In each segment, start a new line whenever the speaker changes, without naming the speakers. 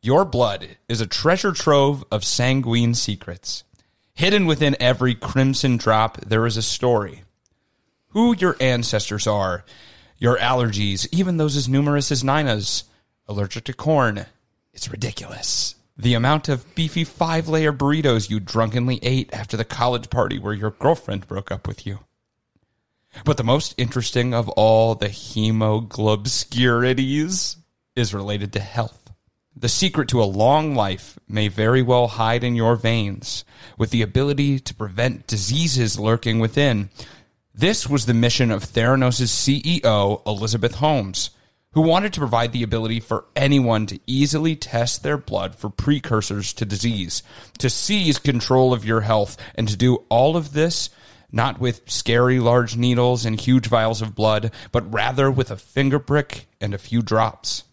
Your blood is a treasure trove of sanguine secrets. Hidden within every crimson drop, there is a story. Who your ancestors are, your allergies, even those as numerous as Nina's. Allergic to corn. It's ridiculous. The amount of beefy five layer burritos you drunkenly ate after the college party where your girlfriend broke up with you. But the most interesting of all the hemoglobscurities is related to health. The secret to a long life may very well hide in your veins, with the ability to prevent diseases lurking within. This was the mission of Theranos' CEO, Elizabeth Holmes, who wanted to provide the ability for anyone to easily test their blood for precursors to disease, to seize control of your health, and to do all of this not with scary large needles and huge vials of blood, but rather with a finger prick and a few drops.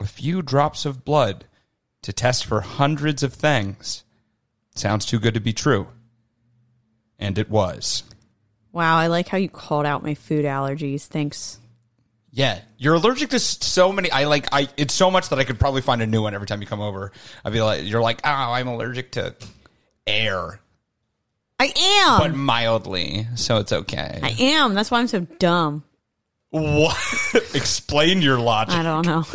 A few drops of blood to test for hundreds of things. Sounds too good to be true. And it was.
Wow, I like how you called out my food allergies. Thanks.
Yeah, you're allergic to so many. I like. I. It's so much that I could probably find a new one every time you come over. I'd be like, you're like, oh, I'm allergic to air,
I am.
but mildly, so it's okay.
I am. That's why I'm so dumb.
What? Explain your logic.
I don't know.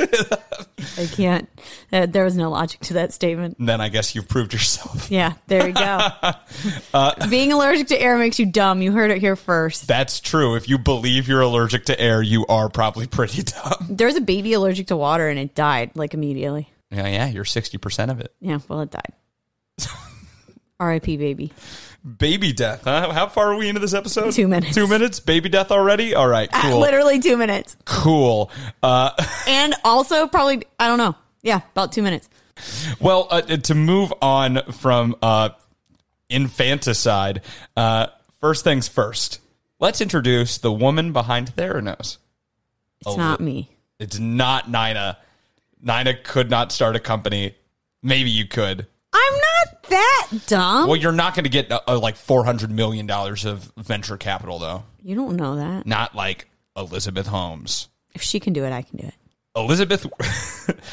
I can't. Uh, there was no logic to that statement.
Then I guess you've proved yourself.
Yeah, there you go. Being allergic to air makes you dumb. You heard it here first.
That's true. If you believe you're allergic to air, you are probably pretty dumb.
There was a baby allergic to water and it died like immediately.
Yeah, yeah, you're 60% of it.
Yeah, well, it died. R.I.P. baby.
Baby death, huh? How far are we into this episode?
Two minutes.
Two minutes? Baby death already? All right, cool.
Literally two minutes.
Cool. Uh,
And also, probably, I don't know. Yeah, about two minutes.
well, uh, to move on from uh, infanticide, uh, first things first, let's introduce the woman behind Theranos.
It's not me.
It's not Nina. Nina could not start a company. Maybe you could.
I'm not that dumb.
Well, you're not going to get uh, uh, like four hundred million dollars of venture capital, though.
you don't know that.
Not like Elizabeth Holmes.
If she can do it, I can do it.
Elizabeth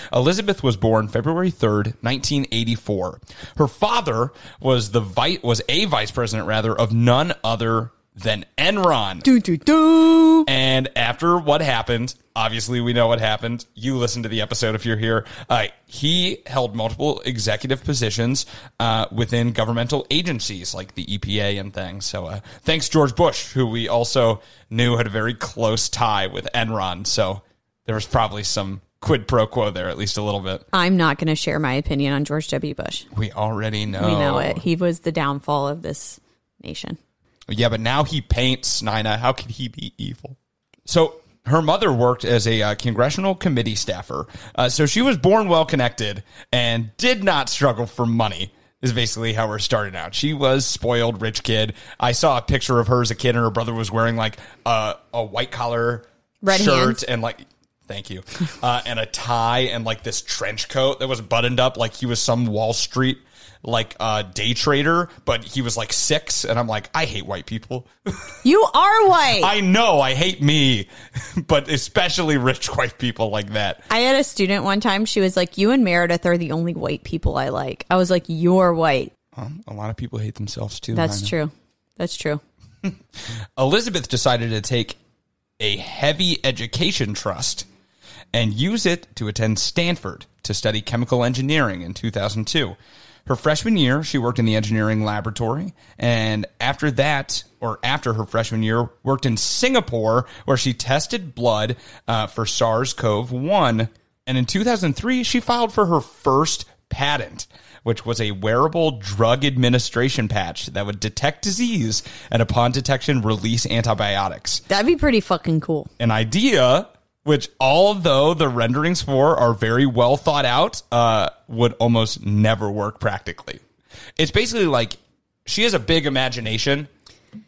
Elizabeth was born February 3rd, 1984. Her father was the vice was a vice president rather of none other than Enron.
Do, do, do.
And after what happened, obviously we know what happened. You listen to the episode if you're here. Uh, he held multiple executive positions uh, within governmental agencies like the EPA and things. So uh, thanks George Bush, who we also knew had a very close tie with Enron. So there was probably some quid pro quo there, at least a little bit.
I'm not going to share my opinion on George W. Bush.
We already know.
We know it. He was the downfall of this nation.
Yeah, but now he paints Nina. How could he be evil? So her mother worked as a uh, congressional committee staffer. Uh, so she was born well connected and did not struggle for money. Is basically how we're starting out. She was spoiled rich kid. I saw a picture of her as a kid, and her brother was wearing like a, a white collar
Red
shirt
hands.
and like. Thank you. Uh, and a tie and like this trench coat that was buttoned up like he was some Wall Street like uh, day trader, but he was like six. And I'm like, I hate white people.
You are white. I,
know I hate me, but especially rich white people like that.
I had a student one time. She was like, "You and Meredith are the only white people I like." I was like, "You're white."
Um, a lot of people hate themselves too.
That's true. That's true.
Elizabeth decided to take a heavy education trust and use it to attend Stanford to study chemical engineering in 2002. Her freshman year, she worked in the engineering laboratory, and after that, or after her freshman year, worked in Singapore where she tested blood uh, for SARS-CoV-1. And in 2003, she filed for her first patent, which was a wearable drug administration patch that would detect disease and, upon detection, release antibiotics
That'd be pretty fucking cool.
an idea which although the renderings for are very well thought out, uh, would almost never work practically. It's basically like she has a big imagination,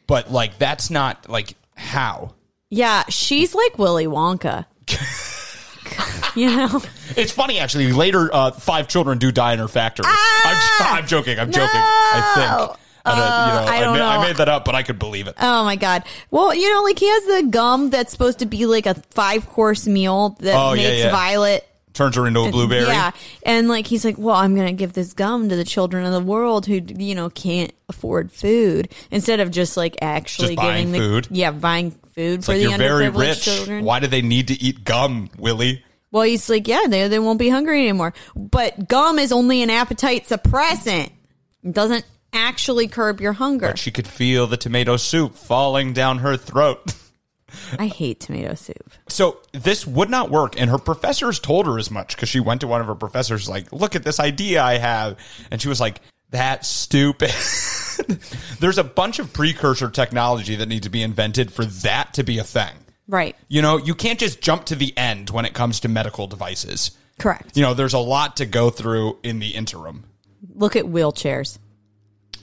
but like that's not like how.
Yeah, she's like Willy Wonka. you know?
It's funny actually. Later, uh, five children do die in her factory. I'm, I'm joking. I'm joking. I think. I don't, you know,
Ah! I don't
ma- I made that up, but I could believe it.
Oh my god. Well, you know, like he has the gum that's supposed to be like a five course meal that
Oh,
makes
yeah.
Violet.
Turns her into a blueberry.
Yeah. And like he's like, well, I'm going to give this gum to the children of the world who, you know, can't afford food instead of just like actually
Just buying
giving the,
food?
Yeah, buying food
It's
for
like
the
you're very rich.
children.
Why do they need to eat gum, Willie?
Well, he's like, yeah, they, they won't be hungry anymore. But gum is only an appetite suppressant. It doesn't actually curb your hunger.
But she could feel the tomato soup falling down her throat.
I hate tomato soup.
So this would not work, and her professors told her as much because she went to one of her professors, like, "Look at this idea I have," and she was like, "That's stupid." There's a bunch of precursor technology that needs to be invented for that to be a thing.
Right.
You know, you can't just jump to the end when it comes to medical devices.
Correct.
You know, there's a lot to go through in the interim.
Look at wheelchairs.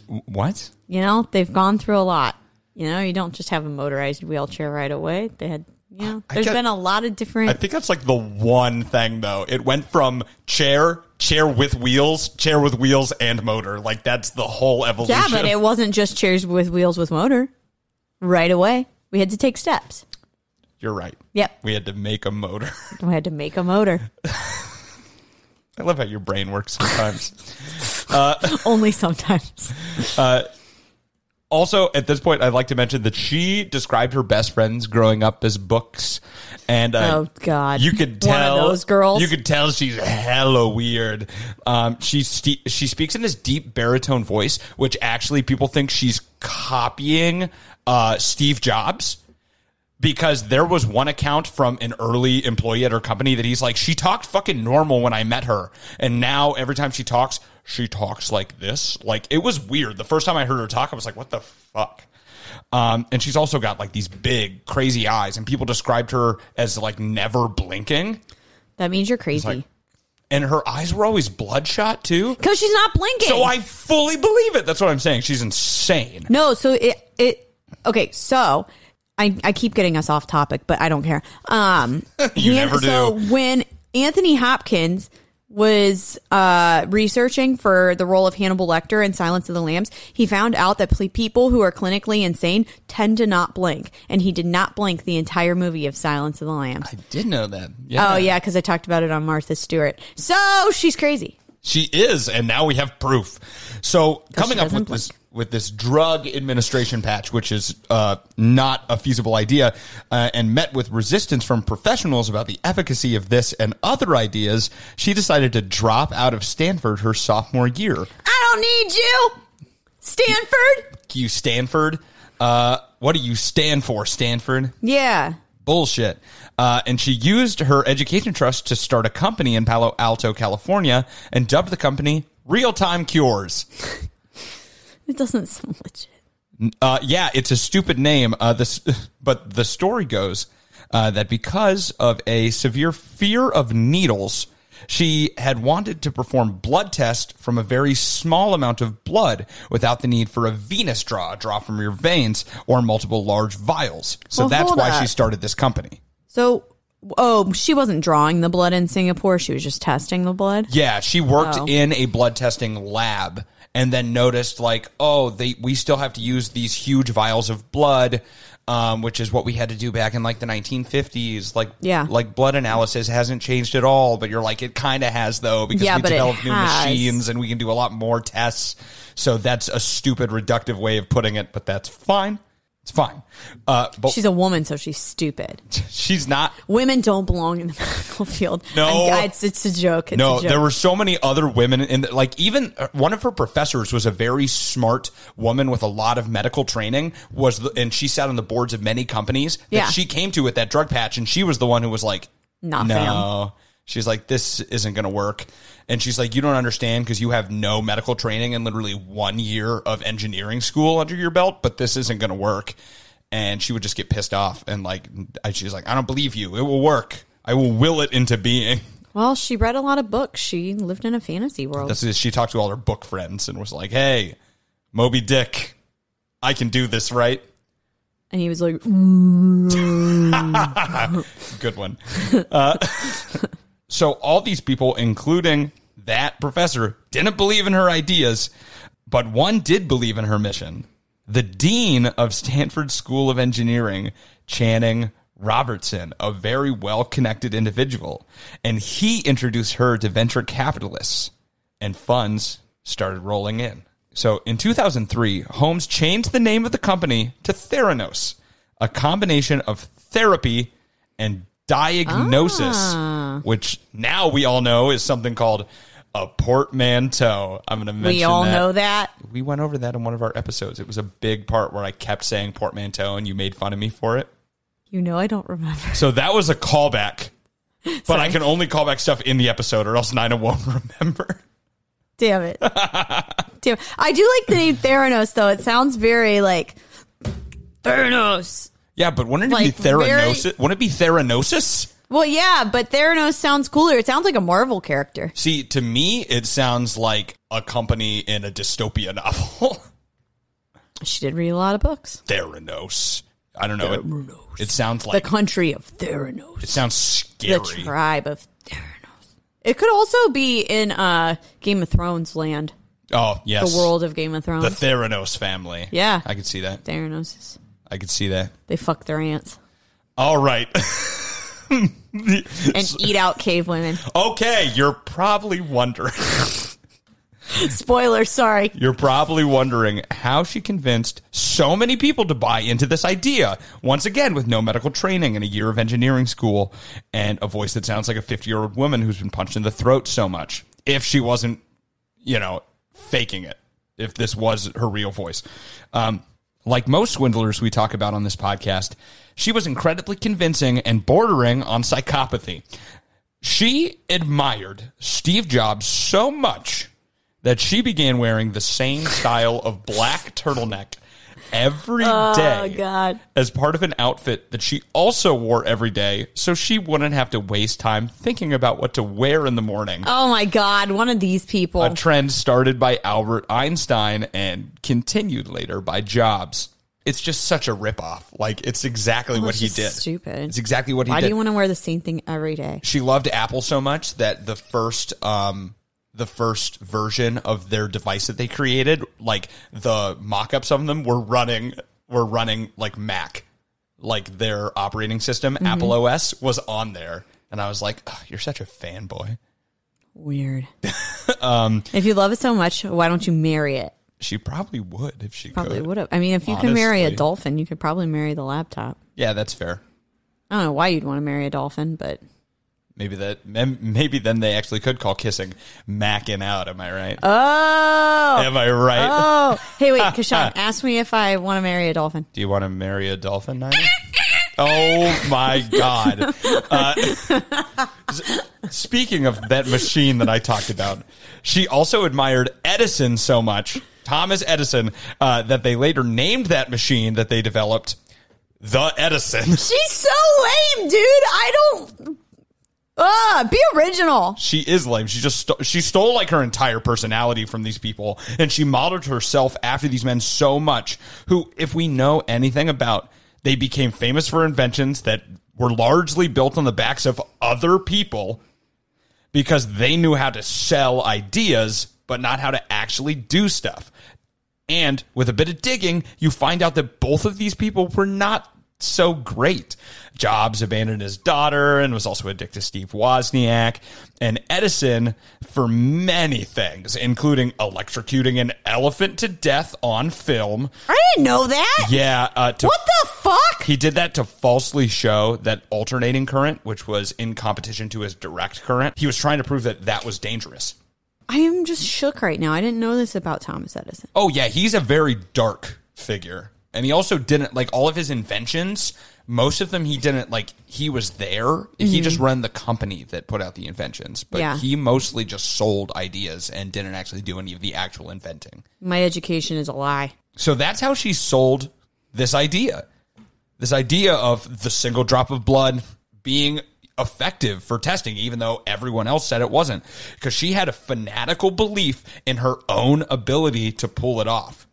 What?
You know, they've gone through a lot. You know, you don't just have a motorized wheelchair right away. They had, you know, there's been a lot of different.
I think that's like the one thing though. It went from chair, chair with wheels, chair with wheels and motor. Like that's the whole evolution.
yeah, but it wasn't just chairs with wheels with motor. Right away, we had to take steps.
You're right.
Yep,
We had to make a motor.
we had to make a motor.
I love how your brain works sometimes.
Only sometimes.
also, at this point, I'd like to mention that she described her best friends growing up as books, and uh,
Oh, God.
you could
One of
tell
those girls?
You could tell she's hella weird. Um, she ste- she speaks in this deep baritone voice, which actually people think she's copying uh, Steve Jobs. Because there was one account from an early employee at her company that he's like, she talked fucking normal when I met her. And now every time she talks, she talks like this. Like it was weird. The first time I heard her talk, I was like, what the fuck? Um, and she's also got like these big, crazy eyes, and people described her as like never blinking.
That means you're crazy.
like- And her eyes were always bloodshot too.
Because she's not blinking.
So I fully believe it. That's what I'm saying. She's insane.
No, so it it okay, so I I keep getting us off topic, but I don't care. Um
You never
So
do.
when Anthony Hopkins was uh researching for the role of Hannibal Lecter in Silence of the Lambs, he found out that ple- people who are clinically insane tend to not blink, and he did not blink the entire movie of Silence of the Lambs.
I did know that.
Oh yeah, because I talked about it on Martha Stewart. So she's crazy.
She is, and now we have proof. So coming up with this with this drug administration patch, which is uh, not a feasible idea, uh, and met with resistance from professionals about the efficacy of this and other ideas, she decided to drop out of Stanford her sophomore year.
I don't need you, Stanford.
You Stanford, uh, what do you stand for, Stanford?
Yeah.
bullshit. Uh, and she used her education trust to start a company in Palo Alto, California, and dubbed the company Real Time Cures.
It doesn't sound legit.
Uh, yeah, it's a stupid name. Uh, this, but the story goes uh, that because of a severe fear of needles, she had wanted to perform blood test from a very small amount of blood without the need for a venous draw, a draw from your veins, or multiple large vials. So
Well,
that's why
up.
she started this company.
So, oh, she wasn't drawing the blood in Singapore. She was just testing the blood.
Yeah, she worked
Oh.
in a blood testing lab and then noticed like, oh, they we still have to use these huge vials of blood, um, which is what we had to do back in like the 1950s. Like,
Yeah.
like blood analysis hasn't changed at all, but you're like, it kind of has though because
Yeah,
we
but it
developed new
has.
machines and we can do a lot more tests. So that's a stupid, reductive way of putting it, but that's fine. It's fine. Uh, but
She's a woman, so she's stupid.
she's not
Women don't belong in the medical field.
No.
It's, it's a joke. It's
no,
a joke.
there were so many other women, and like even uh, one of her professors was a very smart woman with a lot of medical training. Was the, and she sat on the boards of many companies that
Yeah.
she came to with that drug patch, and she was the one who was like,
Not
no. She's like, this isn't going to work. And she's like, you don't understand because you have no medical training and literally one year of engineering school under your belt, but this isn't going to work. and she would just get pissed off and like she's like, I don't believe you. It will work. I will will it into being.
Well, she read a lot of books. She lived in a fantasy world.
That's she talked to all her book friends and was like, "Hey, Moby Dick, I can do this, right?"
and he was like,
Good one. Uh, so all these people, including that professor, didn't believe in her ideas, but one did believe in her mission. The dean of Stanford School of Engineering, Channing Robertson, a very well connected individual, and he introduced her to venture capitalists, and funds started rolling in. So in 2003, Holmes changed the name of the company to Theranos, a combination of therapy and diagnosis, ah. Uh-huh. which now we all know is something called a portmanteau. I'm going to mention
we all
that.
know that.
We went over that in one of our episodes. It was a big part where I kept saying portmanteau and you made fun of me for it.
You know, I don't remember.
So that was a callback. But I can only call back stuff in the episode or else Nina won't remember.
Damn it. Damn. I do like the name Theranos, though. It sounds very like Theranos.
Yeah, but wouldn't it
Like,
be Theranosis? Wouldn't it be Theranosis?
Well, yeah, but Theranos sounds cooler. It sounds like a Marvel character.
See, to me, it sounds like a company in a dystopia novel.
She did read a lot of books.
Theranos. I don't know. It, it sounds like The
country of Theranos.
it sounds scary.
The tribe of Theranos. It could also be in uh, Game of Thrones land.
oh yes,
The world of Game of Thrones.
the Theranos family.
Yeah.
I could see that.
Theranos.
I could see that.
They fuck their ants
All right.
and eat out cave women.
okay, you're probably wondering.
Spoiler, sorry.
You're probably wondering how she convinced so many people to buy into this idea. Once again, with no medical training and a year of engineering school and a voice that sounds like a 50 year old woman who's been punched in the throat so much. If she wasn't, you know, faking it, if this was her real voice. Um, like most swindlers we talk about on this podcast, she was incredibly convincing and bordering on psychopathy. She admired Steve Jobs so much that she began wearing the same style of black turtleneck every day
Oh, God.
as part of an outfit that she also wore every day so she wouldn't have to waste time thinking about what to wear in the morning.
Oh my God, one of these people.
A trend started by Albert Einstein and continued later by Jobs. It's just such a ripoff. Like it's exactly
Oh,
what he did.
stupid.
It's exactly what he
Why
did
do you want to wear the same thing every day?
she loved Apple so much that the first um the first version of their device that they created, like the mock-ups of them were running were running like Mac. Like their operating system,
Mm-hmm.
Apple OS was on there. And I was like, "Ugh, you're such a fanboy.
Weird.
Um,
if you love it so much, why don't you marry it?
She probably would if she
Probably
could.
would have. I mean, if you can marry a dolphin, you could probably marry the laptop.
Yeah, that's fair.
I don't know why you'd want to marry a dolphin, but
Maybe that maybe then they actually could call kissing macking out, am I right?
oh,
am I right?
oh. Hey, wait, Kashan, ask me if I want to marry a dolphin.
Do you want to marry a dolphin, oh my god! Uh, speaking of that machine that I talked about, she also admired Edison so much, Thomas Edison, uh, that they later named that machine that they developed the Edison.
She's so lame, dude. I don't. Ah, be original.
She is lame. She just sto- she stole like her entire personality from these people, and she modeled herself after these men so much. Who, if we know anything about, they became famous for inventions that were largely built on the backs of other people because they knew how to sell ideas, but not how to actually do stuff. And with a bit of digging, you find out that both of these people were not so great. Jobs abandoned his daughter and was also addicted to Steve Wozniak. And Edison, for many things, including electrocuting an elephant to death on film.
I didn't know that.
Yeah. Uh, to
What the fuck?
he did that to falsely show that alternating current, which was in competition to his direct current, he was trying to prove that that was dangerous.
I am just shook right now. I didn't know this about Thomas Edison.
Oh yeah, he's a very dark figure. And he also didn't like all of his inventions, most of them he didn't like he was there. He mm-hmm. just ran the company that put out the inventions. But
Yeah.
he mostly just sold ideas and didn't actually do any of the actual inventing.
My education is a lie.
So that's how she sold this idea. This idea of the single drop of blood being effective for testing, even though everyone else said it wasn't, because she had a fanatical belief in her own ability to pull it off.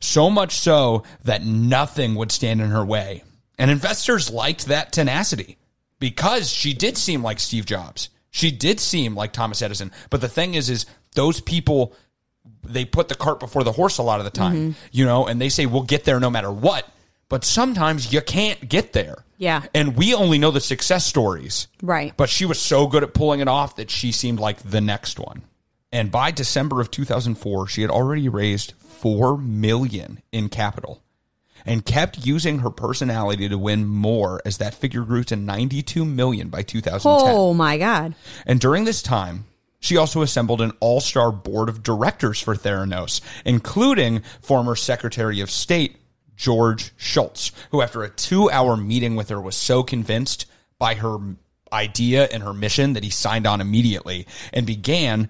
So much so that nothing would stand in her way. And investors liked that tenacity because she did seem like Steve Jobs. She did seem like Thomas Edison. But the thing is, is those people, they put the cart before the horse a lot of the time, mm-hmm. you know, and they say, we'll get there no matter what. But sometimes you can't get there.
Yeah.
And we only know the success stories.
Right.
But she was so good at pulling it off that she seemed like the next one. And by December of 2004, she had already raised 4 million in capital and kept using her personality to win more as that figure grew to 92 million by 2010.
Oh my god.
And during this time, she also assembled an all-star board of directors for Theranos, including former Secretary of State George Shultz, who after a 2-hour meeting with her was so convinced by her idea and her mission that he signed on immediately and began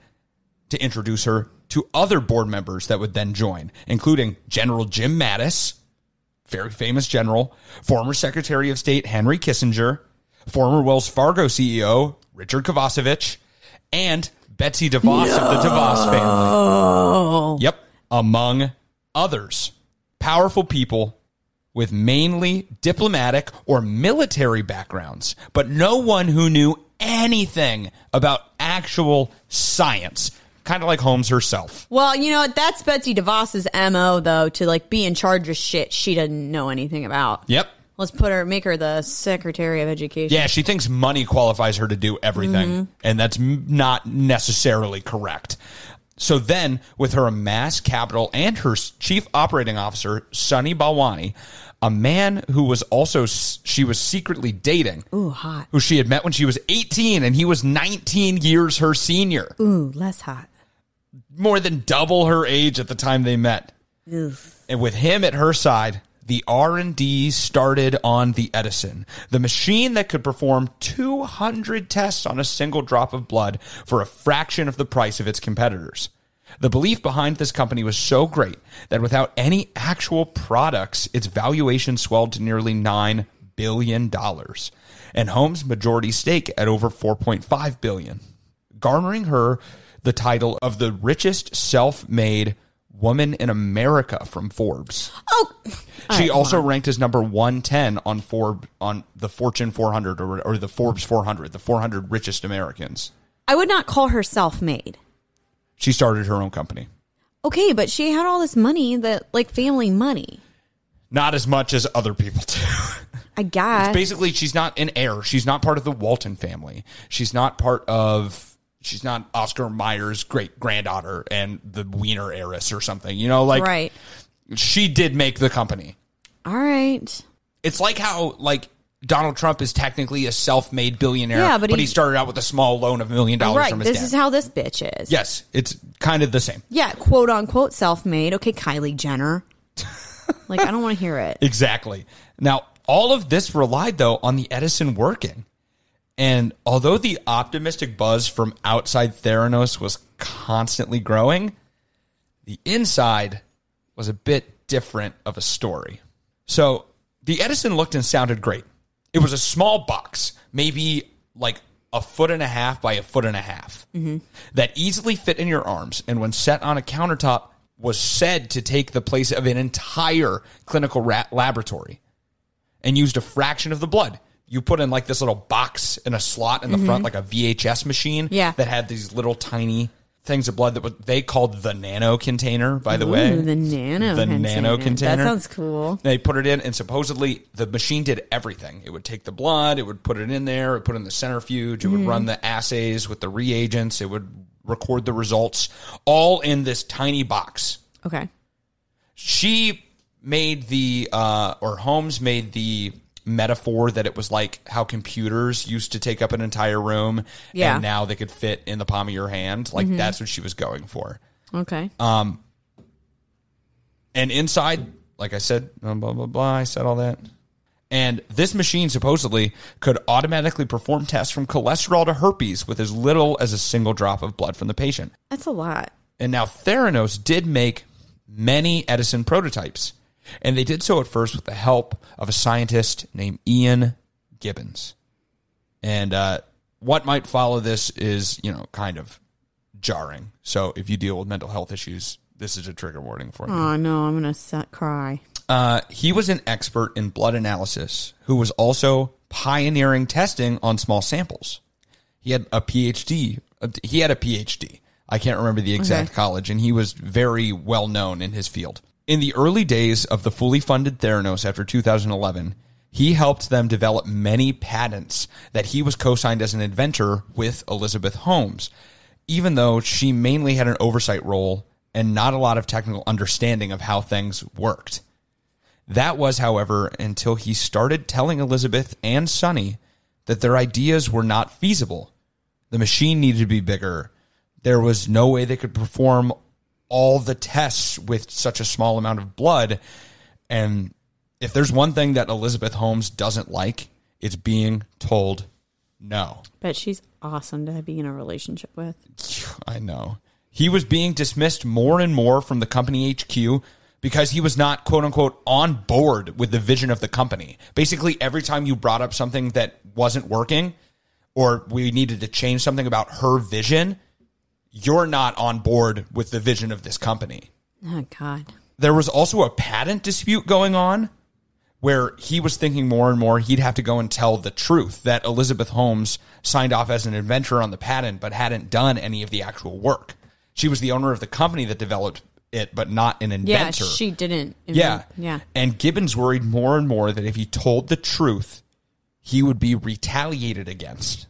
to introduce her to other board members that would then join, including General Jim Mattis, very famous general, former Secretary of State Henry Kissinger, former Wells Fargo CEO Richard Kovacevic, and Betsy DeVos of the DeVos family. Yep, among others. Powerful people with mainly diplomatic or military backgrounds, but no one who knew anything about actual science, kind of like Holmes herself.
Well, you know what? That's Betsy DeVos's mo though to like be in charge of shit she doesn't know anything about.
Yep.
Let's put her, make her the Secretary of Education.
Yeah, she thinks money qualifies her to do everything, mm-hmm. and that's not necessarily correct. So then, with her amassed capital and her chief operating officer, Sunny Balwani, a man who was also she was secretly dating,
Ooh, hot.
who she had met when she was 18 and he was 19 years her senior,
Ooh, less hot.
More than double her age at the time they met. And with him at her side, the R&D started on the Edison, the machine that could perform 200 tests on a single drop of blood for a fraction of the price of its competitors. The belief behind this company was so great that without any actual products, its valuation swelled to nearly 9 billion dollars, and Holmes' majority stake at over 4.5 billion, garnering her the title of the richest self-made woman in America from Forbes.
Oh,
She also ranked as number 110 on Forbes on the Fortune 400 or, or the Forbes 400, the 400 richest Americans.
I would not call her self-made.
She started her own company.
Okay, but she had all this money that like family money.
Not as much as other people do.
I guess.
Basically, she's not an heir. She's not part of the Walton family. She's not part of. She's not Oscar Mayer's great granddaughter and the Wiener heiress or something. You know, like
right.
she did make the company.
All right.
It's like how like Donald Trump is technically a self-made billionaire,
Yeah, but
he,
he-
started out with a small loan of a million dollars
Right.
from his
This
dad.
is how this bitch is.
yes, it's kind of the same.
Yeah, quote unquote self-made. Okay, Kylie Jenner. like I don't want to hear it.
Exactly. Now, all of this relied though on the Edison working. And although the optimistic buzz from outside Theranos was constantly growing, the inside was a bit different of a story. So, the Edison looked and sounded great. It was a small box, maybe like a foot and a half by a foot and a half, mm-hmm. that easily fit in your arms. And when set on a countertop, was said to take the place of an entire clinical ra- laboratory and used a fraction of the blood. You put in like this little box in a slot in the front, like a VHS machine
Mm-hmm. Yeah.
that had these little tiny things of blood that was, they called the nano container, by the way.
The nano.
The
container.
nano container.
That sounds cool.
They put it in, and supposedly the machine did everything. It would take the blood, it would put it in there, it would put in the centrifuge, it would
Mm-hmm.
run the assays with the reagents, it would record the results, all in this tiny box.
Okay.
She made the, uh, or Holmes made the metaphor that it was like how computers used to take up an entire room,
Yeah.
and now they could fit in the palm of your hand. Like that's what she was going for.
Okay.
Um and inside, like I said, blah, blah, blah, blah, I said all that. And this machine supposedly could automatically perform tests from cholesterol to herpes with as little as a single drop of blood from the patient.
That's a lot.
And now Theranos did make many Edison prototypes. And they did so at first with the help of a scientist named Ian Gibbons. And uh, what might follow this is, you know, kind of jarring. So if you deal with mental health issues, this is a trigger warning for you.
Oh no, I'm gonna cry.
Uh, he was an expert in blood analysis who was also pioneering testing on small samples. He had a PhD. uh, He had a PhD. I can't remember the exact
Okay.
college, and he was very well known in his field. In the early days of the fully funded Theranos after 2011, he helped them develop many patents that he was co signed as an inventor with Elizabeth Holmes, even though she mainly had an oversight role and not a lot of technical understanding of how things worked. That was, however, until he started telling Elizabeth and Sunny that their ideas were not feasible. The machine needed to be bigger. There was no way they could perform all the tests with such a small amount of blood. And if there's one thing that Elizabeth Holmes doesn't like, it's being told no.
But she's awesome to be in a relationship with.
I know. He was being dismissed more and more from the company HQ because he was not, quote unquote, on board with the vision of the company. Basically, every time you brought up something that wasn't working or we needed to change something about her vision, you're not on board with the vision of this company.
Oh God.
There was also a patent dispute going on where he was thinking more and more he'd have to go and tell the truth that Elizabeth Holmes signed off as an inventor on the patent but hadn't done any of the actual work. She was the owner of the company that developed it, but not an inventor.
Yeah, she didn't.
yeah. Mm-hmm.
Yeah.
And Gibbons worried more and more that if he told the truth, he would be retaliated against.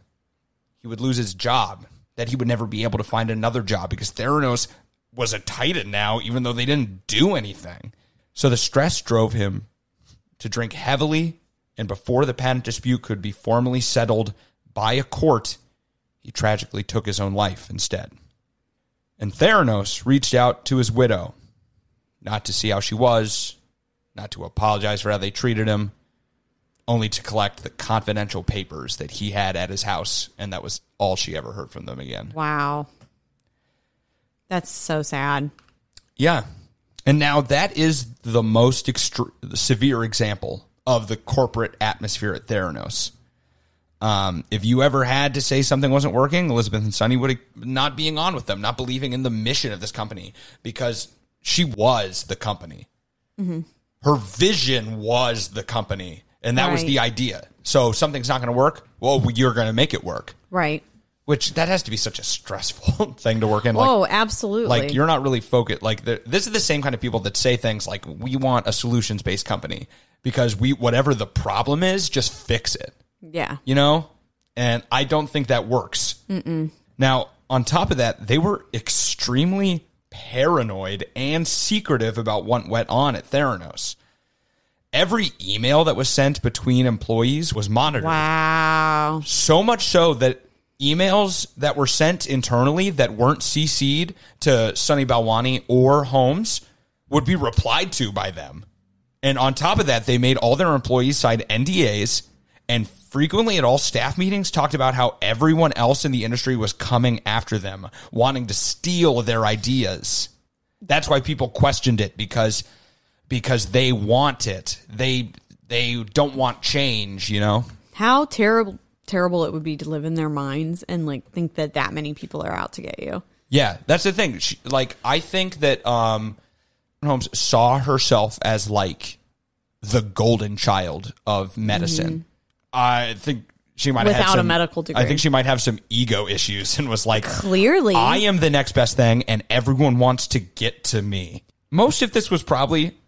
He would lose his job, that he would never be able to find another job because Theranos was a titan now, even though they didn't do anything. So the stress drove him to drink heavily, and before the patent dispute could be formally settled by a court, he tragically took his own life instead. And Theranos reached out to his widow, not to see how she was, not to apologize for how they treated him, only to collect the confidential papers that he had at his house, and that was all she ever heard from them again.
Wow. That's so sad.
Yeah. And now that is the most extre- severe example of the corporate atmosphere at Theranos. Um, if you ever had to say something wasn't working, Elizabeth and Sunny would not being on with them, not believing in the mission of this company because she was the company. Her vision was the company, and that was the idea. So something's not going to work. Well, you're going to make it work.
Right.
Which that has to be such a stressful thing to work in. Like,
oh, absolutely.
like you're not really focused like this is the same kind of people that say things like we want a solutions based company because we whatever the problem is just fix it
yeah.
you know and i don't think that works now on top of that they were extremely paranoid and secretive about what went on at theranos every email that was sent between employees was monitored
Wow.
so much so that emails that were sent internally that weren't CC'd to Sunny Balwani or Holmes would be replied to by them. And on top of that, they made all their employees sign NDAs and frequently at all staff meetings talked about how everyone else in the industry was coming after them, wanting to steal their ideas. That's why people questioned it because because they want it. They they don't want change, you know?
How terrible terrible it would be to live in their minds and like think that that many people are out to get you.
Yeah, that's the thing. She, like, I think that um, Holmes saw herself as like the golden child of medicine. I think she might have had
Mm-hmm. Without a medical degree.
I think she might have some ego issues and was like,
Clearly.
I am the next best thing, and everyone wants to get to me. Most of this was probably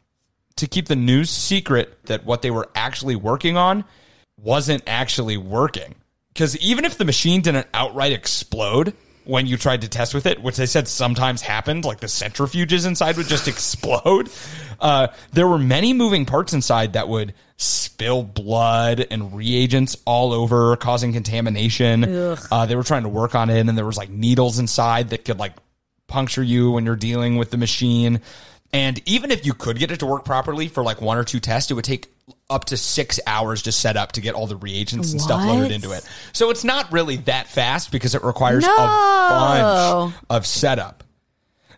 to keep the news secret that what they were actually working on wasn't actually working. Because even if the machine didn't outright explode when you tried to test with it, which they said sometimes happened, like the centrifuges inside would just explode, uh, there were many moving parts inside that would spill blood and reagents all over, causing contamination. Uh, they were trying to work on it, and there was like needles inside that could like puncture you when you're dealing with the machine. And even if you could get it to work properly for like one or two tests, it would take up to six hours to set up to get all the reagents and stuff loaded into it. So it's not really that fast because it requires
No.
a bunch of setup.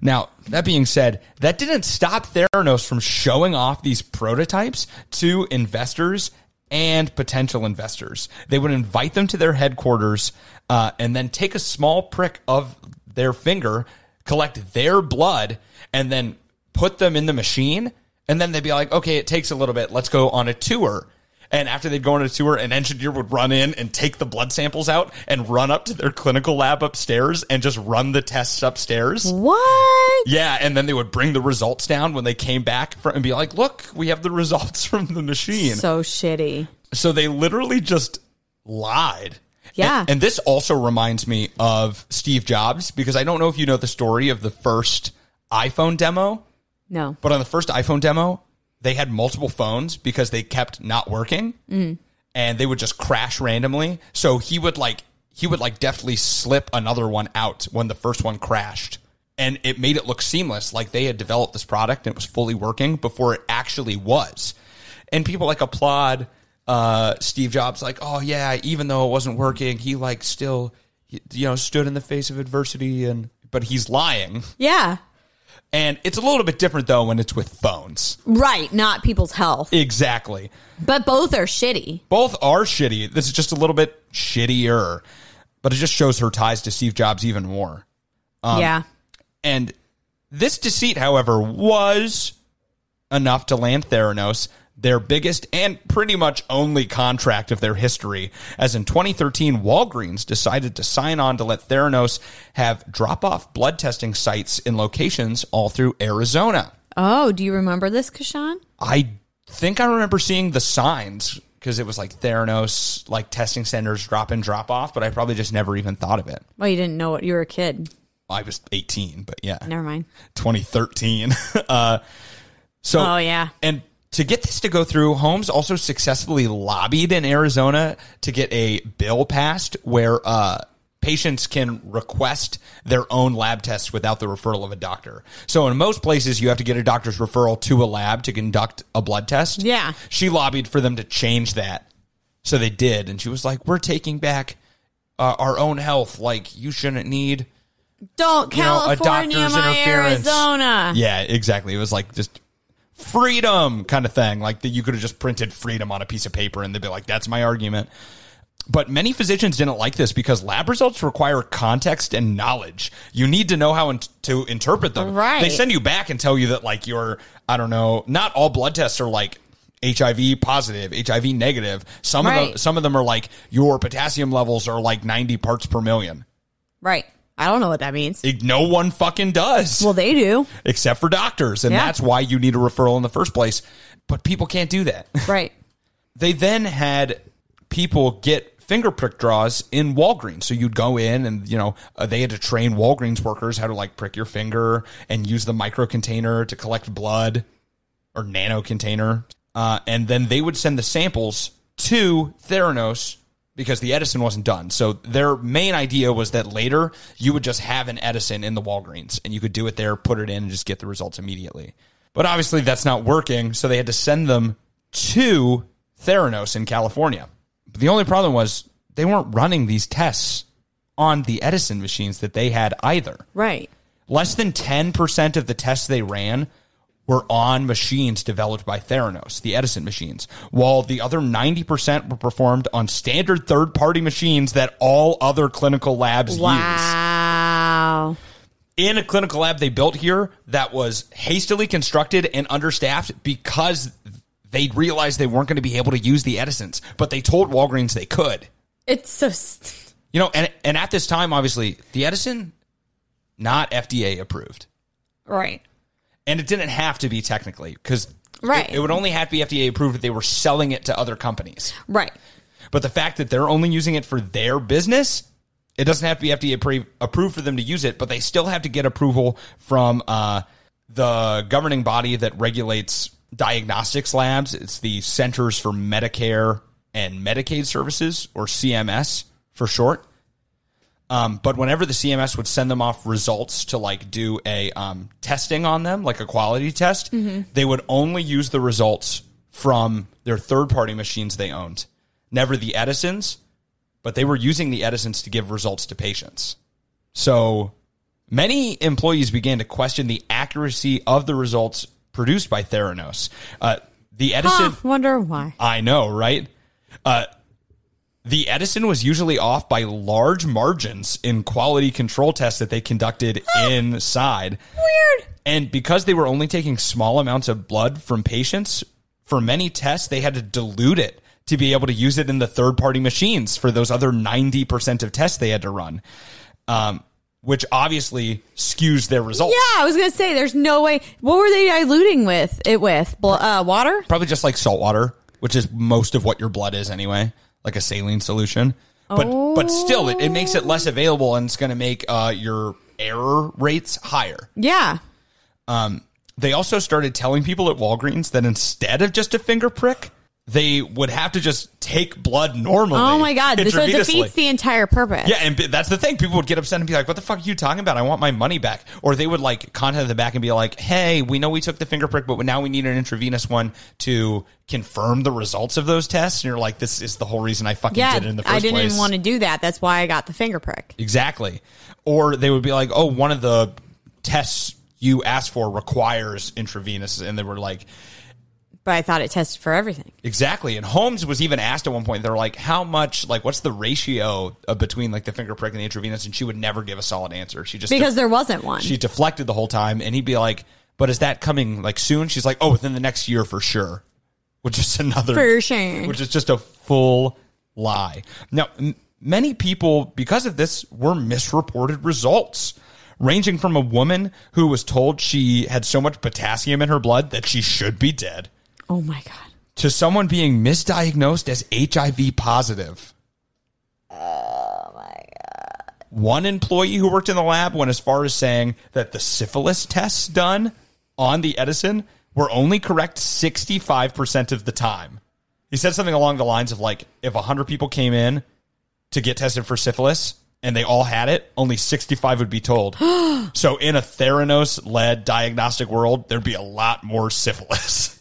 Now, that being said, that didn't stop Theranos from showing off these prototypes to investors and potential investors. They would invite them to their headquarters uh, and then take a small prick of their finger, collect their blood, and then put them in the machine. And then they'd be like, okay, it takes a little bit. Let's go on a tour. And after they'd go on a tour, an engineer would run in and take the blood samples out and run up to their clinical lab upstairs and just run the tests upstairs.
What?
Yeah, and then they would bring the results down when they came back for, and be like, "Look, we have the results from the machine." So,
shitty.
So they literally just lied.
Yeah.
And, and this also reminds me of Steve Jobs because I don't know if you know the story of the first iPhone demo,
No.
but on the first iPhone demo, they had multiple phones because they kept not working and they would just crash randomly. So he would like he would like definitely slip another one out when the first one crashed. And it made it look seamless, like they had developed this product and it was fully working before it actually was. And people like applaud uh, Steve Jobs, like, oh yeah, even though it wasn't working, he like still, you know, stood in the face of adversity. And but he's lying.
Yeah.
And it's a little bit different though when it's with phones.
Right. Not people's health.
Exactly.
But both are shitty.
Both are shitty. This is just a little bit shittier, but it just shows her ties to Steve Jobs even more.
Um, yeah.
And this deceit, however, was enough to land Theranos their biggest and pretty much only contract of their history. As in 2013, Walgreens decided to sign on to let Theranos have drop off blood testing sites in locations all through Arizona.
Oh, do you remember this, Kashan?
I think I remember seeing the signs because it was like Theranos, like testing centers drop in, drop off, but I probably just never even thought of it.
Well, you didn't know it. you were a kid.
I was 18, but yeah,
Never mind.
2013. uh, so,
Oh, yeah.
And to get this to go through, Holmes also successfully lobbied in Arizona to get a bill passed where uh, patients can request their own lab tests without the referral of a doctor. So in most places, you have to get a doctor's referral to a lab to conduct a blood test.
Yeah.
She lobbied for them to change that. So they did. And she was like, we're taking back uh, our own health. Like, you shouldn't need
Don't
you know, a
California
doctor's
my
interference.
Arizona.
Yeah, exactly. It was like just freedom kind of thing. Like that you could have just printed freedom on a piece of paper and they'd be like, that's my argument. But many physicians didn't like this because lab results require context and knowledge. You need to know how in- to interpret them.
Right.
They send you back and tell you that like you're, I don't know, not all blood tests are like HIV positive, HIV negative. Some of
Right.
them, some of them are like your potassium levels are like 90 parts per million.
Right. I don't know what that means.
It- no one fucking does
Well, they do.
except for doctors. And
Yeah.
that's why you need a referral in the first place. But people can't do that.
Right.
they then had people get finger prick draws in Walgreens. So you'd go in and, you know, uh, they had to train Walgreens workers how to like prick your finger and use the micro container to collect blood or nano container. Uh, and then they would send the samples to Theranos because the Edison wasn't done. So their main idea was that later you would just have an Edison in the Walgreens and you could do it there, put it in, and just get the results immediately. But obviously that's not working. So they had to send them to Theranos in California. But the only problem was they weren't running these tests on the Edison machines that they had either.
Right.
Less than 10% of the tests they ran were on machines developed by Theranos, the Edison machines, while the other 90% were performed on standard third party machines that all other clinical labs use.
Wow.
In a clinical lab they built here that was hastily constructed and understaffed because they realized they weren't going to be able to use the Edisons, but they told Walgreens they could.
It's so. St-
You know, and and at this time, obviously, the Edison not FDA approved,
right.
And it didn't have to be technically because
Right.
it, it would only have to be FDA approved if they were selling it to other companies.
Right.
But the fact that they're only using it for their business, it doesn't have to be FDA appro- approved for them to use it, but they still have to get approval from uh, the governing body that regulates diagnostics labs. It's the Centers for Medicare and Medicaid Services, or CMS for short. Um, but whenever the CMS would send them off results to like do a um, testing on them, like a quality test, they would only use the results from their third party machines they owned, never the Edisons, but they were using the Edisons to give results to patients. So Many employees began to question the accuracy of the results produced by Theranos. Uh, the Edison,
Huh, wonder why.
I know, right? Uh, the Edison was usually off by large margins in quality control tests that they conducted inside.
Weird.
And because they were only taking small amounts of blood from patients, for many tests, they had to dilute it to be able to use it in the third party machines for those other 90% of tests they had to run, um, which obviously skews their results.
Yeah, I was gonna say there's no way. What were they diluting with it with uh, water?
Probably just like salt water, which is most of what your blood is anyway, like a saline solution. But but still, it, it makes it less available and it's going to make uh, your error rates higher.
Yeah.
They also started telling people at Walgreens that instead of just a finger prick, they would have to just take blood normally.
Oh my god. So it defeats the entire purpose.
Yeah, and that's the thing. People would get upset and be like, "What the fuck are you talking about? I want my money back." Or they would like contact the back and be like, "Hey, we know we took the finger prick, but now we need an intravenous one to confirm the results of those tests." And you're like, "This is the whole reason I fucking
Yeah,
did it in the first place."
I didn't
place."
want to do that. That's why I got the finger prick.
Exactly. Or they would be like, "Oh, one of the tests you asked for requires intravenous," and they were like,
But I thought it tested for everything.
Exactly. And Holmes was even asked at one point, they're like, how much, like, what's the ratio of between like the finger prick and the intravenous? And she would never give a solid answer. She just,
Because there wasn't one.
she deflected the whole time. And he'd be like, but is that coming like soon? She's like, oh, within the next year for sure. Which is another,
For sure.
which is just a full lie. Now, m- many people, because of this, were misreported results. Ranging from a woman who was told she had so much potassium in her blood that she should be dead
oh my god.
to someone being misdiagnosed as HIV positive. Oh my god. One employee who worked in the lab went as far as saying that the syphilis tests done on the Edison were only correct 65% of the time. He said something along the lines of like if 100 people came in to get tested for syphilis and they all had it, only 65 would be told. so in a Theranos led diagnostic world, there'd be a lot more syphilis.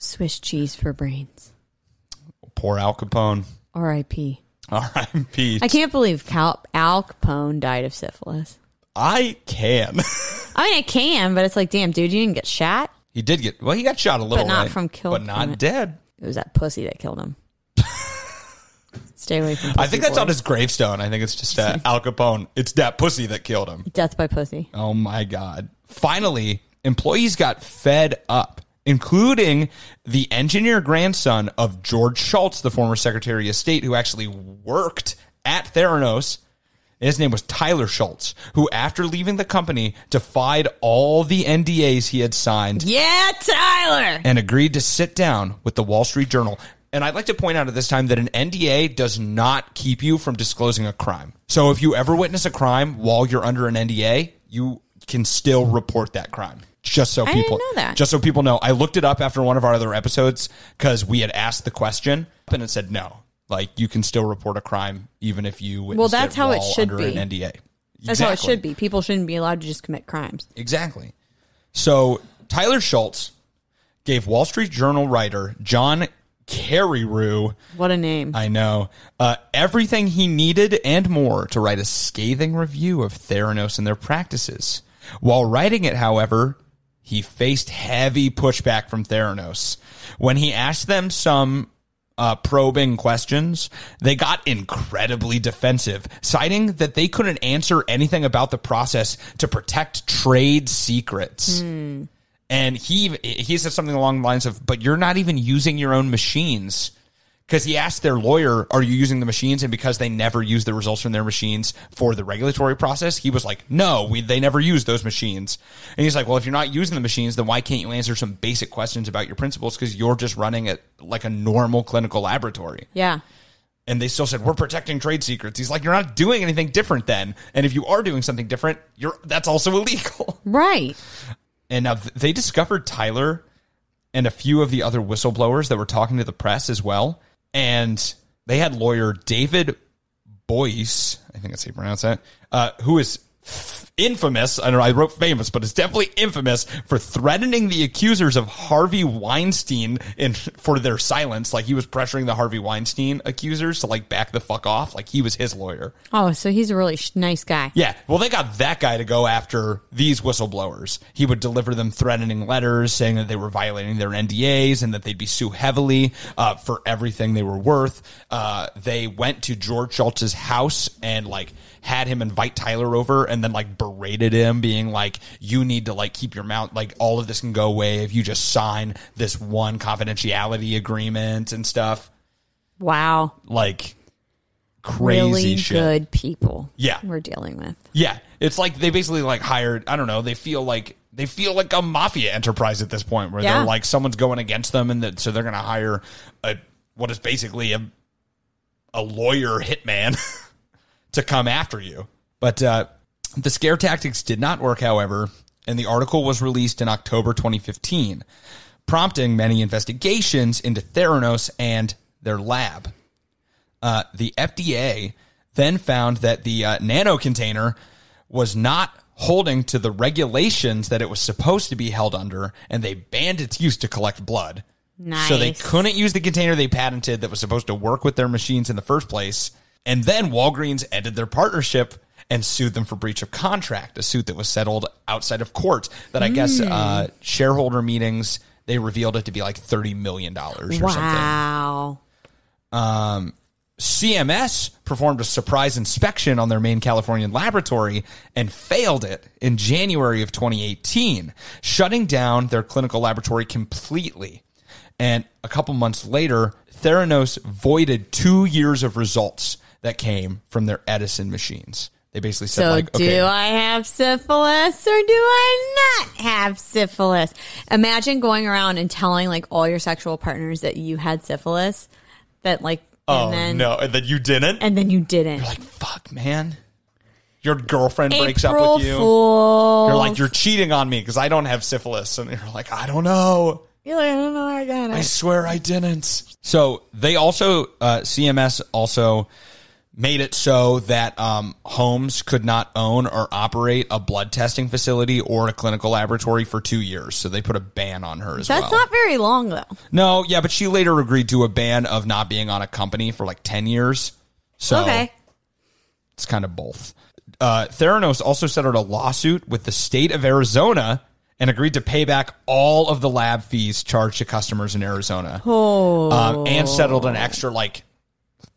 Swiss cheese for brains.
Poor Al Capone.
R.I.P.
R.I.P.
I can't believe Cal- Al Capone died of syphilis.
I can.
I mean, I can, but it's like, damn, dude, you didn't get shot.
he did get well. He got shot a little, bit.
but not
way,
from killed
but not
it.
dead.
It was that pussy that killed him. Stay away from.
I think that's on his gravestone. I think it's just uh, Al Capone. It's that pussy that killed him.
death by pussy.
Oh my god! Finally, employees got fed up, including the engineer grandson of George Shultz, the former Secretary of State, who actually worked at Theranos. His name was Tyler Shultz, who, after leaving the company, defied all the NDAs he had signed
Yeah, Tyler.
and agreed to sit down with the Wall Street Journal. And I'd like to point out at this time that an NDA does not keep you from disclosing a crime. So if you ever witness a crime while you're under an NDA, you can still report that crime. Just so
I
people
know that.
Just so people know. I looked it up after one of our other episodes because we had asked the question and it said no. Like you can still report a crime even if you well
that's how it should
under
be.
an NDA.
That's how it should be. People shouldn't be allowed to just commit crimes.
Exactly. So Tyler Shultz gave Wall Street Journal writer John Carreyrou,
What a name.
I know, uh, everything he needed and more to write a scathing review of Theranos and their practices. While writing it, however, he faced heavy pushback from Theranos. When he asked them some uh, probing questions, they got incredibly defensive, citing that they couldn't answer anything about the process to protect trade secrets. And he he said something along the lines of, "But you're not even using your own machines." Because he asked their lawyer, "Are you using the machines?" And because they never use the results from their machines for the regulatory process, he was like, "No, we they never use those machines." And he's like, "Well, if you're not using the machines, then why can't you answer some basic questions about your principles? Because you're just running it like a normal clinical laboratory."
yeah.
And they still said, "We're protecting trade secrets." He's like, "You're not doing anything different then, and if you are doing something different, you're that's also illegal."
Right.
And now th- they discovered Tyler and a few of the other whistleblowers that were talking to the press as well. And they had lawyer David Boies, I think that's how you pronounce that, uh, who is infamous. I know. I wrote famous, but it's definitely infamous for threatening the accusers of Harvey Weinstein in for their silence. Like he was pressuring the Harvey Weinstein accusers to like back the fuck off. Like he was his lawyer.
Oh, so he's a really sh- nice guy.
Yeah. Well, they got that guy to go after these whistleblowers. He would deliver them threatening letters saying that they were violating their NDAs and that they'd be sued heavily uh, for everything they were worth. Uh, they went to George Shultz's house and like had him invite Tyler over and then like berated him, being like, "You need to like keep your mouth. Like all of this can go away if you just sign this one confidentiality agreement and stuff."
Wow.
Like crazy
really
shit.
good people.
Yeah.
We're dealing with.
Yeah, it's like they basically like hired. I don't know. They feel like they feel like a mafia enterprise at this point, where
Yeah.
they're like someone's going against them, and that so they're going to hire a what is basically a a lawyer hitman to come after you. But uh, the scare tactics did not work, however, and the article was released in October 2015, prompting many investigations into Theranos and their lab uh, the FDA then found that the uh, nano container was not holding to the regulations that it was supposed to be held under, and they banned its use to collect blood. So they couldn't use the container they patented that was supposed to work with their machines in the first place. And then Walgreens ended their partnership and sued them for breach of contract, a suit that was settled outside of court. That I guess uh, shareholder meetings they revealed it to be like thirty million dollars or something.
Wow.
CMS performed a surprise inspection on their main Californian laboratory and failed it in January of 2018, shutting down their clinical laboratory completely. And a couple months later, Theranos voided two years of results that came from their Edison machines. They basically said,
So
like,
do
okay,
I have syphilis or do I not have syphilis? Imagine going around and telling like all your sexual partners that you had syphilis, that like,
oh
and then,
no, and then you didn't.
and then you didn't.
You're like, fuck, man. Your girlfriend breaks up with you.
Fools.
You're like, you're cheating on me because I don't have syphilis. And you're like, I don't know.
You're like, I don't know, I got
I swear I didn't. So they also, uh, CMS also made it so that um, Holmes could not own or operate a blood testing facility or a clinical laboratory for two years. So they put a ban on her as
That's
well.
That's not very long though.
no, yeah, but she later agreed to a ban of not being on a company for like 10 years. So
Okay.
it's kind of both. Uh, Theranos also settled a lawsuit with the state of Arizona and agreed to pay back all of the lab fees charged to customers in Arizona. Oh. Um, and settled an extra like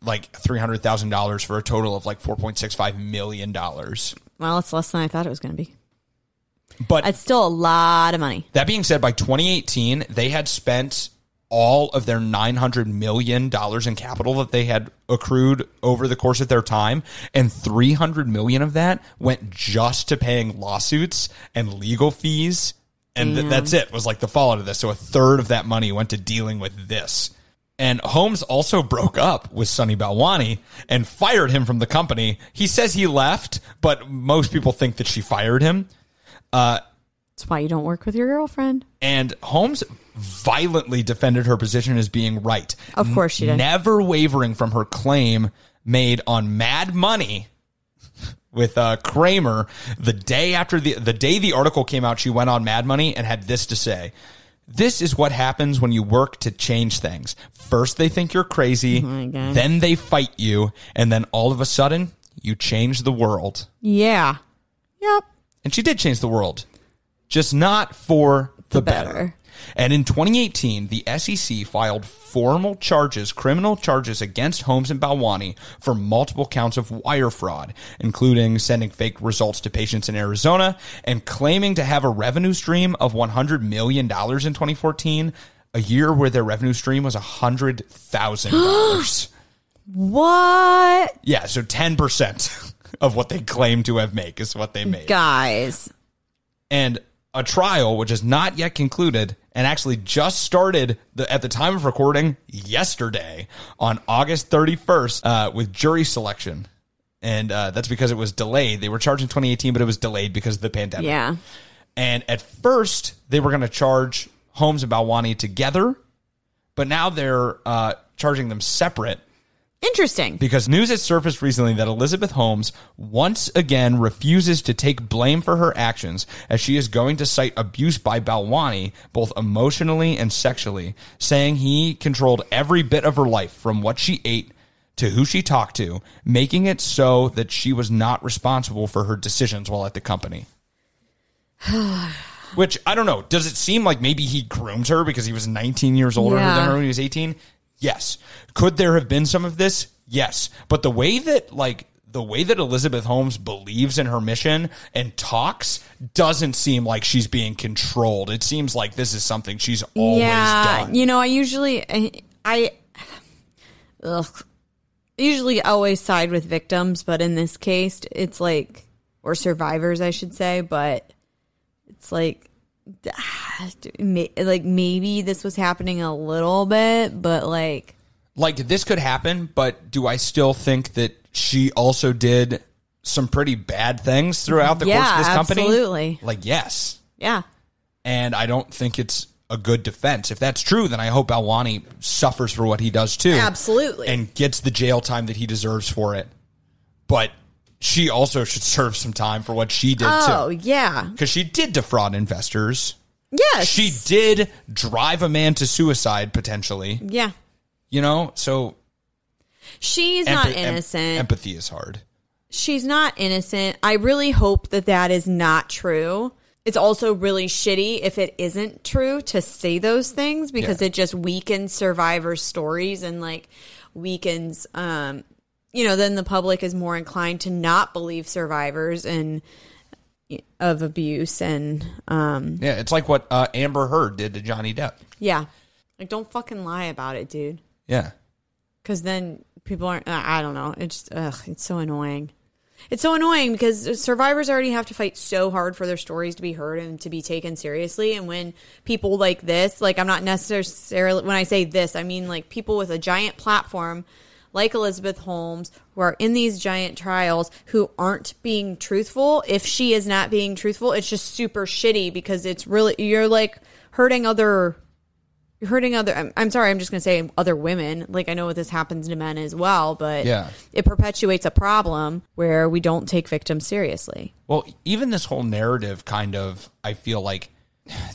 like three hundred thousand dollars for a total of like four point six five million dollars.
Well, it's less than I thought it was going to be.
But
It's still a lot of money.
that being said, by 2018, they had spent all of their $900 million in capital that they had accrued over the course of their time. And 300 million of that went just to paying lawsuits and legal fees. And th- that's it was like the fallout of this. So a third of that money went to dealing with this. And Holmes also broke up with Sunny Balwani and fired him from the company. He says he left, but most people think that she fired him.
That's why you don't work with your girlfriend.
And Holmes violently defended her position as being right.
Of course she did.
Never wavering from her claim made on Mad Money with uh, Cramer the day after the the day the article came out. She went on Mad Money and had this to say. This is what happens when you work to change things. First, they think you're crazy, oh
God.
then they fight you, and then all of a sudden, you change the world.
Yeah. Yep.
And she did change the world, just not for the, better.
better.
And in 2018, the SEC filed formal charges, criminal charges against Holmes and Balwani for multiple counts of wire fraud, including sending fake results to patients in Arizona and claiming to have a revenue stream of $100 million in 2014, a year where their revenue stream was $100,000.
What?
yeah, so 10% of what they claim to have made is what they made.
Guys.
and a trial which is not yet concluded and actually just started the, at the time of recording yesterday on August 31st uh, with jury selection. And uh, that's because it was delayed. They were charged in 2018, but it was delayed because of the pandemic.
Yeah.
And at first, they were going to charge Holmes and Balwani together, but now they're uh, charging them separate.
Interesting.
because news has surfaced recently that Elizabeth Holmes once again refuses to take blame for her actions as she is going to cite abuse by Balwani, both emotionally and sexually, saying he controlled every bit of her life from what she ate to who she talked to, making it so that she was not responsible for her decisions while at the company. Which I don't know. Does it seem like maybe he groomed her because he was 19 years older
Yeah.
than her when he was 18? Yes. Could there have been some of this? Yes. But the way that like the way that Elizabeth Holmes believes in her mission and talks doesn't seem like she's being controlled. It seems like this is something she's always
yeah,
done.
you know, I usually I, I ugh, usually always side with victims, but in this case, it's like or survivors, I should say. But it's like, like maybe this was happening a little bit, but like,
like this could happen, but do I still think that she also did some pretty bad things throughout the course of this company?
absolutely.
Like yes.
yeah,
and I don't think it's a good defense. If that's true, then I hope Balwani suffers for what he does too.
Absolutely.
And gets the jail time that he deserves for it. But she also should serve some time for what she did too.
oh
too.
yeah,
Because she did defraud investors.
yes,
She did drive a man to suicide potentially.
yeah.
You know, so
She's not
empa- em-
innocent.
empathy is hard.
she's not innocent. I really hope that that is not true. It's also really shitty if it isn't true to say those things because
Yeah.
it just weakens survivors' stories and like weakens, um, you know, then the public is more inclined to not believe survivors and of abuse and, um,
Yeah, it's like what uh, Amber Heard did to Johnny Depp.
yeah, like don't fucking lie about it, dude.
Yeah.
because then people aren't. uh, I don't know. It's ugh, it's so annoying. It's so annoying because survivors already have to fight so hard for their stories to be heard and to be taken seriously. And when people like this, like I'm not necessarily when I say this, I mean like people with a giant platform like Elizabeth Holmes who are in these giant trials who aren't being truthful. If she is not being truthful, it's just super shitty because it's really you're like hurting other you're hurting other I'm, I'm sorry i'm just going to say other women like i know this happens to men as well but
Yeah.
it perpetuates a problem where we don't take victims seriously
Well, even this whole narrative kind of, I feel like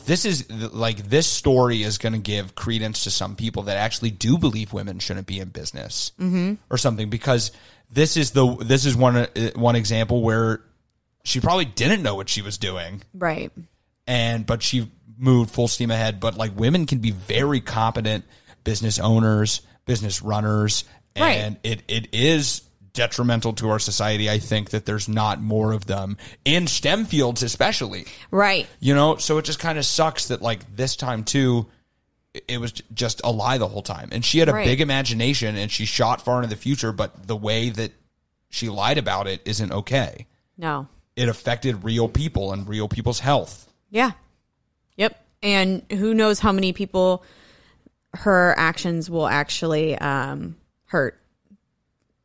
this is like this story is going to give credence to some people that actually do believe women shouldn't be in business or something because this is the this is one uh, one example where she probably didn't know what she was doing.
Right.
And but she moved full steam ahead. But like women can be very competent business owners business runners
Right.
and it it is detrimental to our society. I think that there's not more of them in stem fields especially.
Right.
You know so it just kind of sucks that like this time too it- was just a lie the whole time. And she had a
Right.
big imagination and she shot far into the future but the way that she lied about it isn't okay.
No.
It affected real people and real people's health.
Yeah. Yep. And who knows how many people her actions will actually um hurt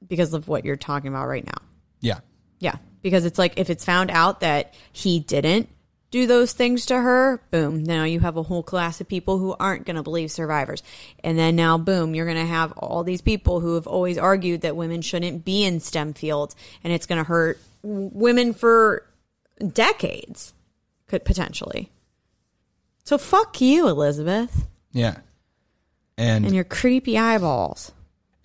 because of what you're talking about right now
yeah
Yeah, because it's like if it's found out that he didn't do those things to her, boom, now you have a whole class of people who aren't going to believe survivors. And then now, boom, you're going to have all these people who have always argued that women shouldn't be in STEM fields, and it's going to hurt women for decades, could potentially. So fuck you, Elizabeth,
Yeah. And
and your creepy eyeballs.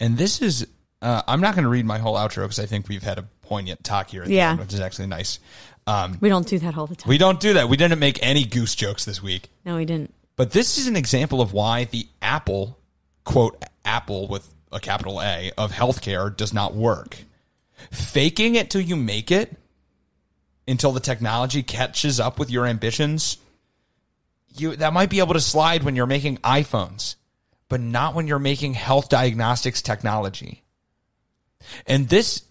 and this is uh, I'm not going to read my whole outro because I think we've had a poignant talk here at the
Yeah.
end, which is actually nice. Um,
We don't do that all the time.
we don't do that. We didn't make any goose jokes this week.
no, we didn't.
But this is an example of why the Apple, quote, Apple with a capital A of healthcare does not work. Faking it till you make it until the technology catches up with your ambitions, you that might be able to slide when you're making iPhones, but not when you're making health diagnostics technology. And this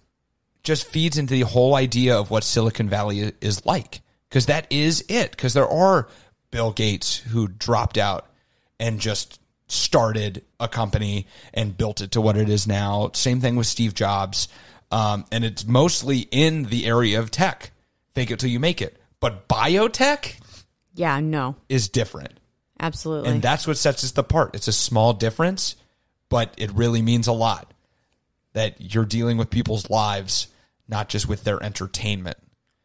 just feeds into the whole idea of what Silicon Valley is like. Because that is it. Because there are Bill Gates who dropped out and just started a company and built it to what it is now. Same thing with Steve Jobs. Um, and it's mostly in the area of tech. Fake it till you make it. But biotech
Yeah, no,
is different.
absolutely.
And that's what sets us apart. It's a small difference, but it really means a lot. That you're dealing with people's lives, not just with their entertainment,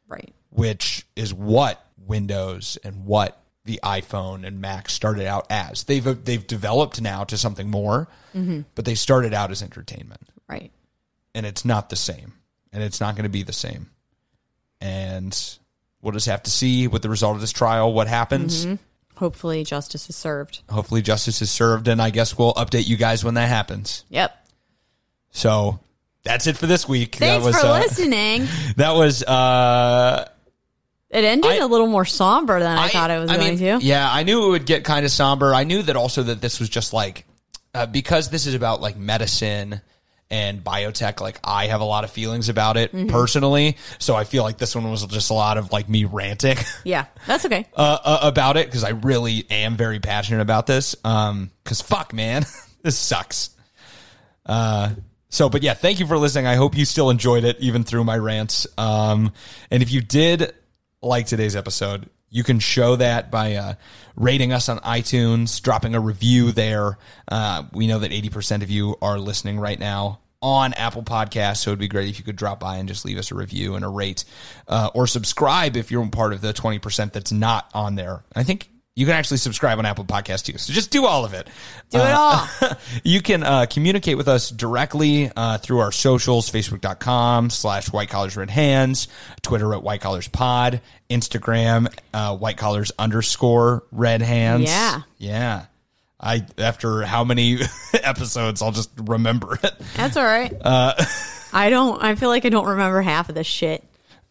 Right.
which is what Windows and what the iPhone and Mac started out as. They've they've developed now to something more, mm-hmm. but they started out as entertainment
Right.
and it's not the same and it's not going to be the same and we'll just have to see what the result of this trial what happens mm-hmm.
Hopefully justice is served.
hopefully justice is served and i guess we'll update you guys when that happens
Yep.
So that's it for this week
Thanks
that was
for
uh,
listening.
that was uh
It ended
I-
a little more somber than I, thought it was
I
going
mean,
to.
Yeah, I knew it would get kind of somber. I knew that also that this was just like uh, because this is about like medicine and biotech. Like I have a lot of feelings about it
Mm-hmm.
personally, so I feel like this one was just a lot of like me ranting
Yeah, that's okay.
uh, uh, about it because I really am very passionate about this. Um, because fuck, man, this sucks. Uh, so, but yeah, thank you for listening. I hope you still enjoyed it, even through my rants. Um, and if you did like today's episode, you can show that by uh, rating us on iTunes, dropping a review there. Uh, we know that 80% of you are listening right now on Apple Podcasts, so it'd be great if you could drop by and just leave us a review and a rate, uh, or subscribe if you're part of the 20% that's not on there. I think you can actually subscribe on Apple Podcast too. So just do all of it.
Do it all.
you can uh, communicate with us directly uh, through our socials, facebook.com slash white collars red hands, Twitter at white collars pod, Instagram, uh, white collars underscore red hands.
Yeah.
Yeah. I, after how many episodes, I'll just remember it.
That's all right.
Uh,
I don't. I feel like I don't remember half of this shit.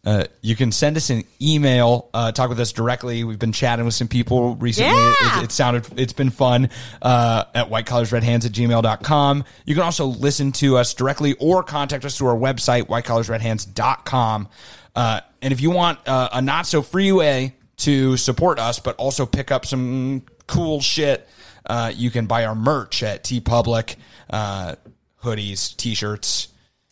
Uh, you can send us an email, uh, talk with us directly. We've been chatting with some people recently.
Yeah.
It, it sounded, it's been fun, uh, at whitecollarsredhands at gmail.com. You can also listen to us directly or contact us through our website, whitecollarsredhands.com. Uh, and if you want, uh, a not so free way to support us, but also pick up some cool shit, uh, you can buy our merch at TeePublic, uh, hoodies, t-shirts,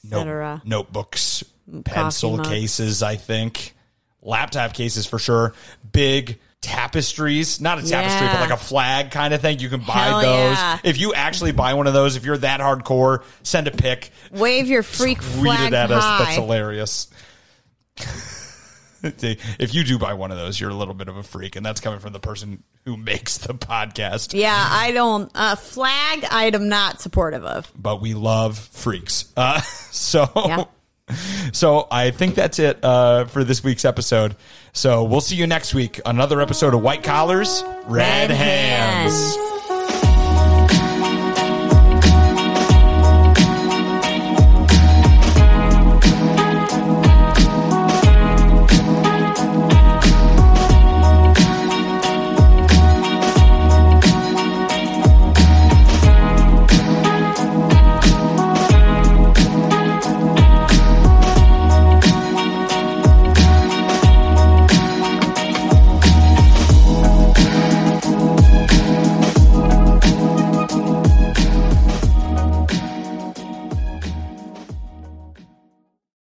Cetera.
notebooks, pencil cases, I think, laptop cases for sure, big tapestries, not a tapestry,
Yeah.
but like a flag kind of thing. You can buy
Hell
those.
yeah.
If you actually buy one of those, if you're that hardcore, send a pic,
Wave your freak flag
it at us. That's hilarious. if you do buy one of those, you're a little bit of a freak, and that's coming from the person who makes the podcast.
Yeah, I don't. Uh, flag item not supportive of.
but we love freaks. Uh, so,
Yeah.
so I think that's it uh, for this week's episode. So we'll see you next week another episode of White Collars, Red,
Red
Hands.
Hands.